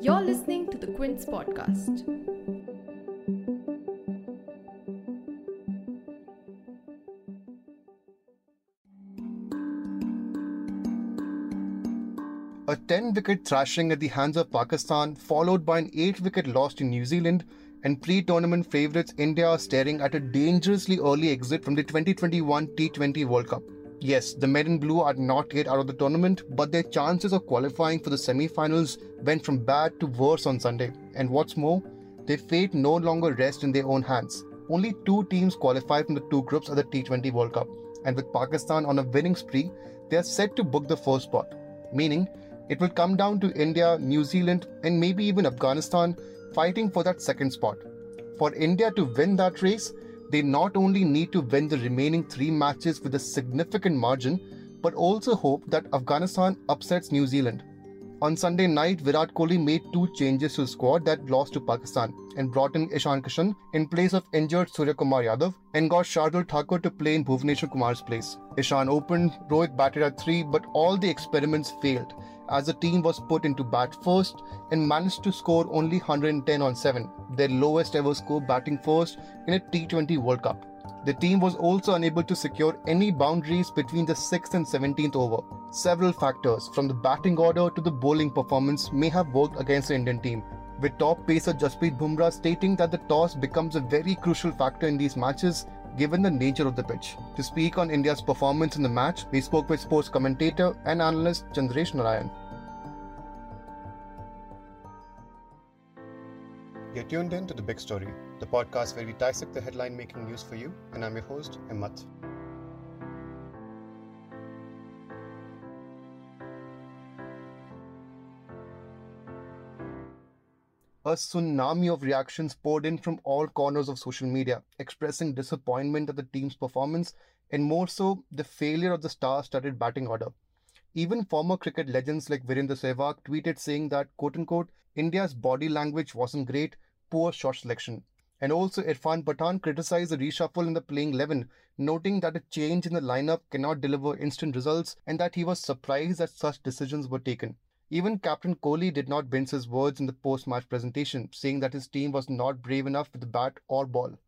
You're listening to the Quint's podcast. A 10 wicket thrashing at the hands of Pakistan, followed by an 8 wicket loss to New Zealand, and pre tournament favourites India are staring at a dangerously early exit from the 2021 T20 World Cup. Yes, the men in blue are not yet out of the tournament, but their chances of qualifying for the semi finals went from bad to worse on Sunday. And what's more, their fate no longer rests in their own hands. Only two teams qualify from the two groups of the T20 World Cup, and with Pakistan on a winning spree, they are set to book the first spot, meaning it will come down to India, New Zealand, and maybe even Afghanistan fighting for that second spot. For India to win that race, they not only need to win the remaining three matches with a significant margin, but also hope that Afghanistan upsets New Zealand. On Sunday night, Virat Kohli made two changes to the squad that lost to Pakistan and brought in Ishan Kishan in place of injured Suryakumar Yadav and got Shardul Thakur to play in Bhuvneshwar Kumar's place. Ishan opened, Rohit batted at 3, but all the experiments failed as the team was put into bat first and managed to score only 110 on 7, their lowest ever score batting first in a T20 World Cup. The team was also unable to secure any boundaries between the 6th and 17th over. Several factors, from the batting order to the bowling performance, may have worked against the Indian team, with top pacer Jasprit Bumrah stating that the toss becomes a very crucial factor in these matches given the nature of the pitch. To speak on India's performance in the match, we spoke with sports commentator and analyst Chandresh Narayan. You're tuned in to The Big Story, the podcast where we dissect the headline making news for you, and I'm your host, Himmat. A tsunami of reactions poured in from all corners of social media, expressing disappointment at the team's performance and more so, the failure of the star studded batting order. Even former cricket legends like Virender Sehwag tweeted saying that, quote unquote, India's body language wasn't great, poor shot selection. And also, Irfan Pathan criticized the reshuffle in the playing 11, noting that a change in the lineup cannot deliver instant results and that he was surprised that such decisions were taken. Even Captain Kohli did not mince his words in the post match presentation, saying that his team was not brave enough with the bat or ball.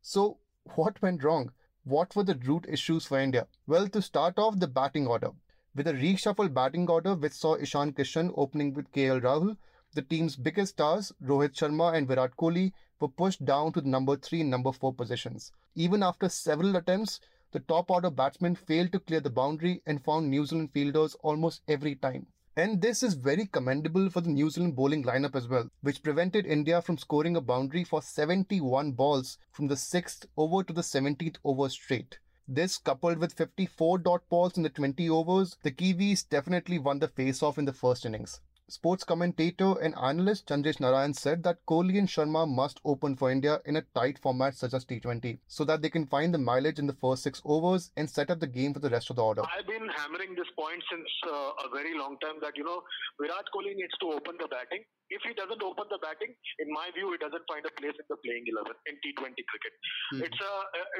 So, what went wrong? What were the root issues for India? Well, to start off, the batting order. With a reshuffled batting order which saw Ishan Kishan opening with KL Rahul, the team's biggest stars, Rohit Sharma and Virat Kohli, were pushed down to the number 3 and number 4 positions. Even after several attempts, the top order batsmen failed to clear the boundary and found New Zealand fielders almost every time. And this is very commendable for the New Zealand bowling lineup as well, which prevented India from scoring a boundary for 71 balls from the 6th over to the 17th over straight. This, coupled with 54 dot balls in the 20 overs, the Kiwis definitely won the face-off in the first innings. Sports commentator and analyst Chandresh Narayan said that Kohli and Sharma must open for India in a tight format such as T20 so that they can find the mileage in the first six overs and set up the game for the rest of the order. I've been hammering this point since uh, a very long time that, you know, Virat Kohli needs to open the batting if he doesn't open the batting, in my view, he doesn't find a place in the playing 11 in T20 cricket. Mm. It's a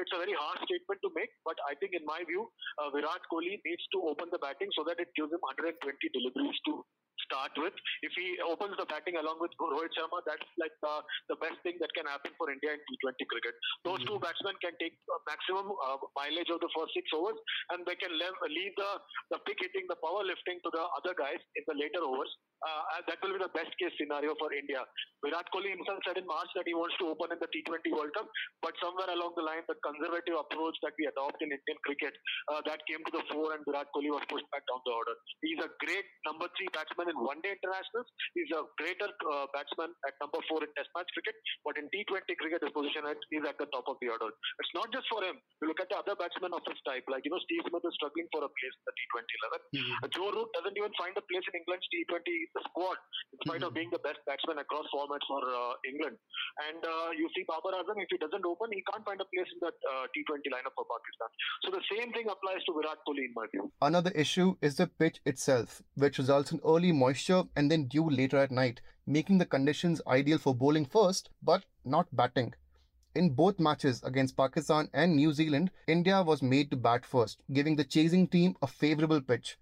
it's a very harsh statement to make, but I think in my view, uh, Virat Kohli needs to open the batting so that it gives him 120 deliveries to start with. If he opens the batting along with Rohit Sharma, that's like the, the best thing that can happen for India in T20 cricket. Those mm-hmm. two batsmen can take maximum uh, mileage of the first six overs, and they can leave, leave the the pick hitting, the power lifting to the other guys in the later overs uh, that will be the best case scenario for India. Virat Kohli himself said in March that he wants to open in the T20 World Cup, but somewhere along the line, the conservative approach that we adopt in Indian cricket, uh, that came to the fore and Virat Kohli was pushed back down the order. He's a great number three batsman in one-day internationals. He's a greater uh, batsman at number four in Test match cricket, but in T20 cricket, his position is at the top of the order. It's not just for him. You look at the other batsmen of his type, like you know Steve Smith is struggling for a place in the T20 11. Mm-hmm. Joe Root doesn't even find a place in England's T20 squad, in spite mm-hmm. of being the best batsman across formats for uh, England. And uh, you see Babar Azam, if he doesn't open, he can't find a place in that uh, T20 lineup for Pakistan. So the same thing applies to Virat Kohli, in my view. Another issue is the pitch itself, which results in early moisture and then dew later at night, making the conditions ideal for bowling first, but not batting. In both matches against Pakistan and New Zealand, India was made to bat first, giving the chasing team a favourable pitch.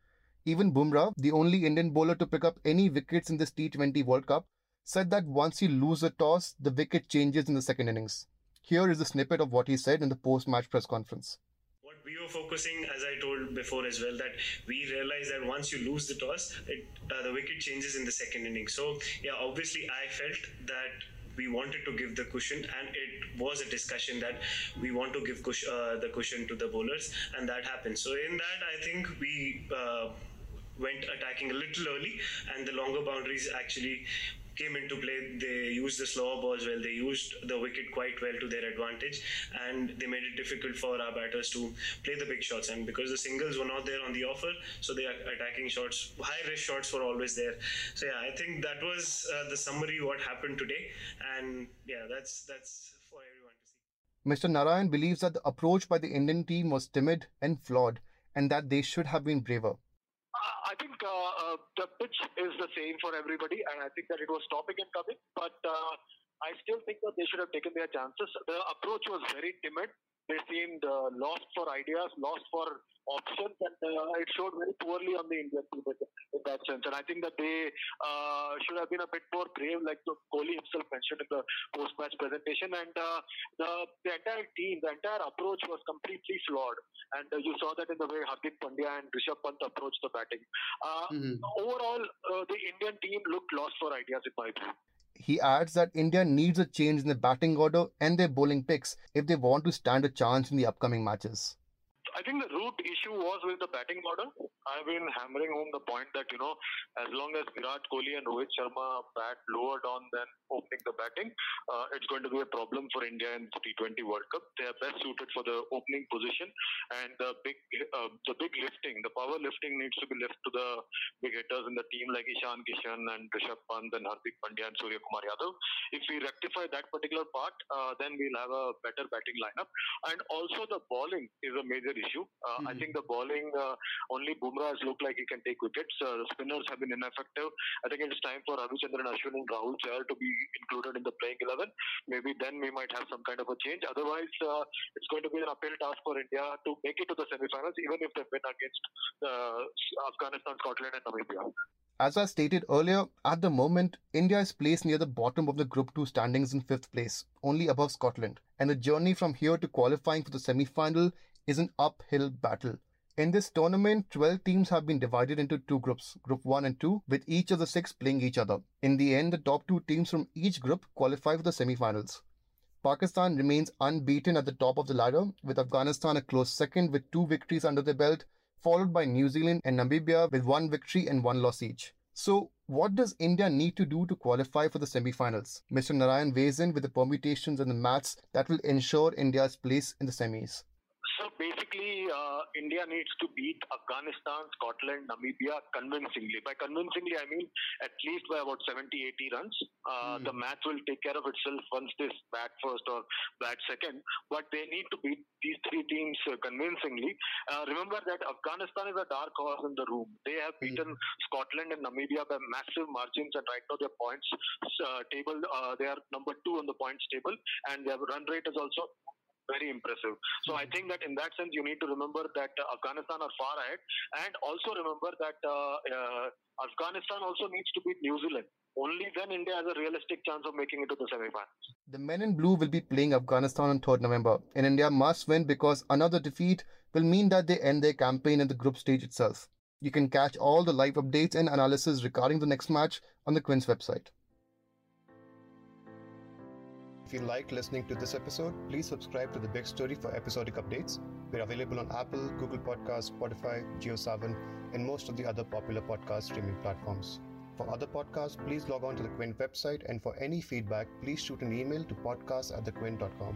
Even Bumrah, the only Indian bowler to pick up any wickets in this T20 World Cup, said that once you lose the toss, the wicket changes in the second innings. Here is a snippet of what he said in the post match press conference What we were focusing, as I told before as well, that we realized that once you lose the toss, it, uh, the wicket changes in the second inning. So, yeah, obviously, I felt that we wanted to give the cushion, and it was a discussion that we want to give cush, uh, the cushion to the bowlers, and that happened. So, in that, I think we. Uh, went attacking a little early and the longer boundaries actually came into play. They used the slower balls well. They used the wicket quite well to their advantage, and they made it difficult for our batters to play the big shots. And because the singles were not there on the offer, so the attacking shots, high risk shots, were always there. So yeah, I think that was uh, the summary what happened today, and yeah, that's that's for everyone to see. Mr. Narayan believes that the approach by the Indian team was timid and flawed, and that they should have been braver. I think uh, uh, the pitch is the same for everybody, and I think that it was stopping and coming. But uh, I still think that they should have taken their chances. The approach was very timid. They seemed uh, lost for ideas, lost for options, and uh, it showed very poorly on the Indian team in that sense. And I think that they uh, should have been a bit more brave, like Kohli himself mentioned in the post-match presentation. And uh, the, the entire team, the entire approach was completely flawed. And uh, you saw that in the way Hardik Pandya and Rishabh Pant approached the batting. Uh, mm-hmm. Overall, the Indian team looked lost for ideas in my view. He adds that India needs a change in the batting order and their bowling picks if they want to stand a chance in the upcoming matches. I think the root issue was with the batting order. I've been hammering home the point that, you know, as long as Virat Kohli and Rohit Sharma bat lower down than opening the batting, uh, it's going to be a problem for India in the T20 World Cup. They are best suited for the opening position and the big, uh, the big lifting, the power lifting needs to be left to the big hitters in the team like Ishan Kishan and Rishabh Pant and Hardik Pandya and Suryakumar Yadav. If we rectify that particular part, uh, then we'll have a better batting lineup. And also the bowling is a major issue. Uh, mm-hmm. I think the bowling, uh, only Bumrah has looked like he can take wickets. Uh, spinners have been ineffective. I think it's time for Ravichandran Ashwin and Rahul Chahar to be included in the playing 11. Maybe then we might have some kind of a change. Otherwise, uh, it's going to be an uphill task for India to make it to the semi-finals, even if they win against uh, Afghanistan, Scotland, and Namibia. As I stated earlier, at the moment, India is placed near the bottom of the Group 2 standings in fifth place, only above Scotland. And the journey from here to qualifying for the semi final is an uphill battle. In this tournament, 12 teams have been divided into two groups, Group 1 and 2, with each of the six playing each other. In the end, the top two teams from each group qualify for the semi-finals. Pakistan remains unbeaten at the top of the ladder, with Afghanistan a close second with two victories under their belt, followed by New Zealand and Namibia with one victory and one loss each. So, what does India need to do to qualify for the semi-finals? Mr. Narayan weighs in with the permutations and the maths that will ensure India's place in the semis. So basically, uh, India needs to beat Afghanistan, Scotland, Namibia convincingly. By convincingly, I mean at least by about 70, 80 runs. Uh, mm. The match will take care of itself once this bat first or bat second. But they need to beat these three teams uh, convincingly. Uh, remember that Afghanistan is a dark horse in the room. They have hmm. beaten mm. Scotland and Namibia by massive margins, and right now their points uh, table uh, they are number two on the points table, and their run rate is also very impressive. So I think that in that sense, you need to remember that uh, Afghanistan are far ahead, and also remember that uh, uh, Afghanistan also needs to beat New Zealand. Only then India has a realistic chance of making it to the semi-finals. The men in blue will be playing Afghanistan on 3rd November, and India must win because another defeat will mean that they end their campaign in the group stage itself. You can catch all the live updates and analysis regarding the next match on the Quint's website. If you liked listening to this episode, please subscribe to The Big Story for episodic updates. We're available on Apple, Google Podcasts, Spotify, JioSaavn, and most of the other popular podcast streaming platforms. For other podcasts, please log on to the Quint website, and for any feedback, please shoot an email to podcast at thequint.com.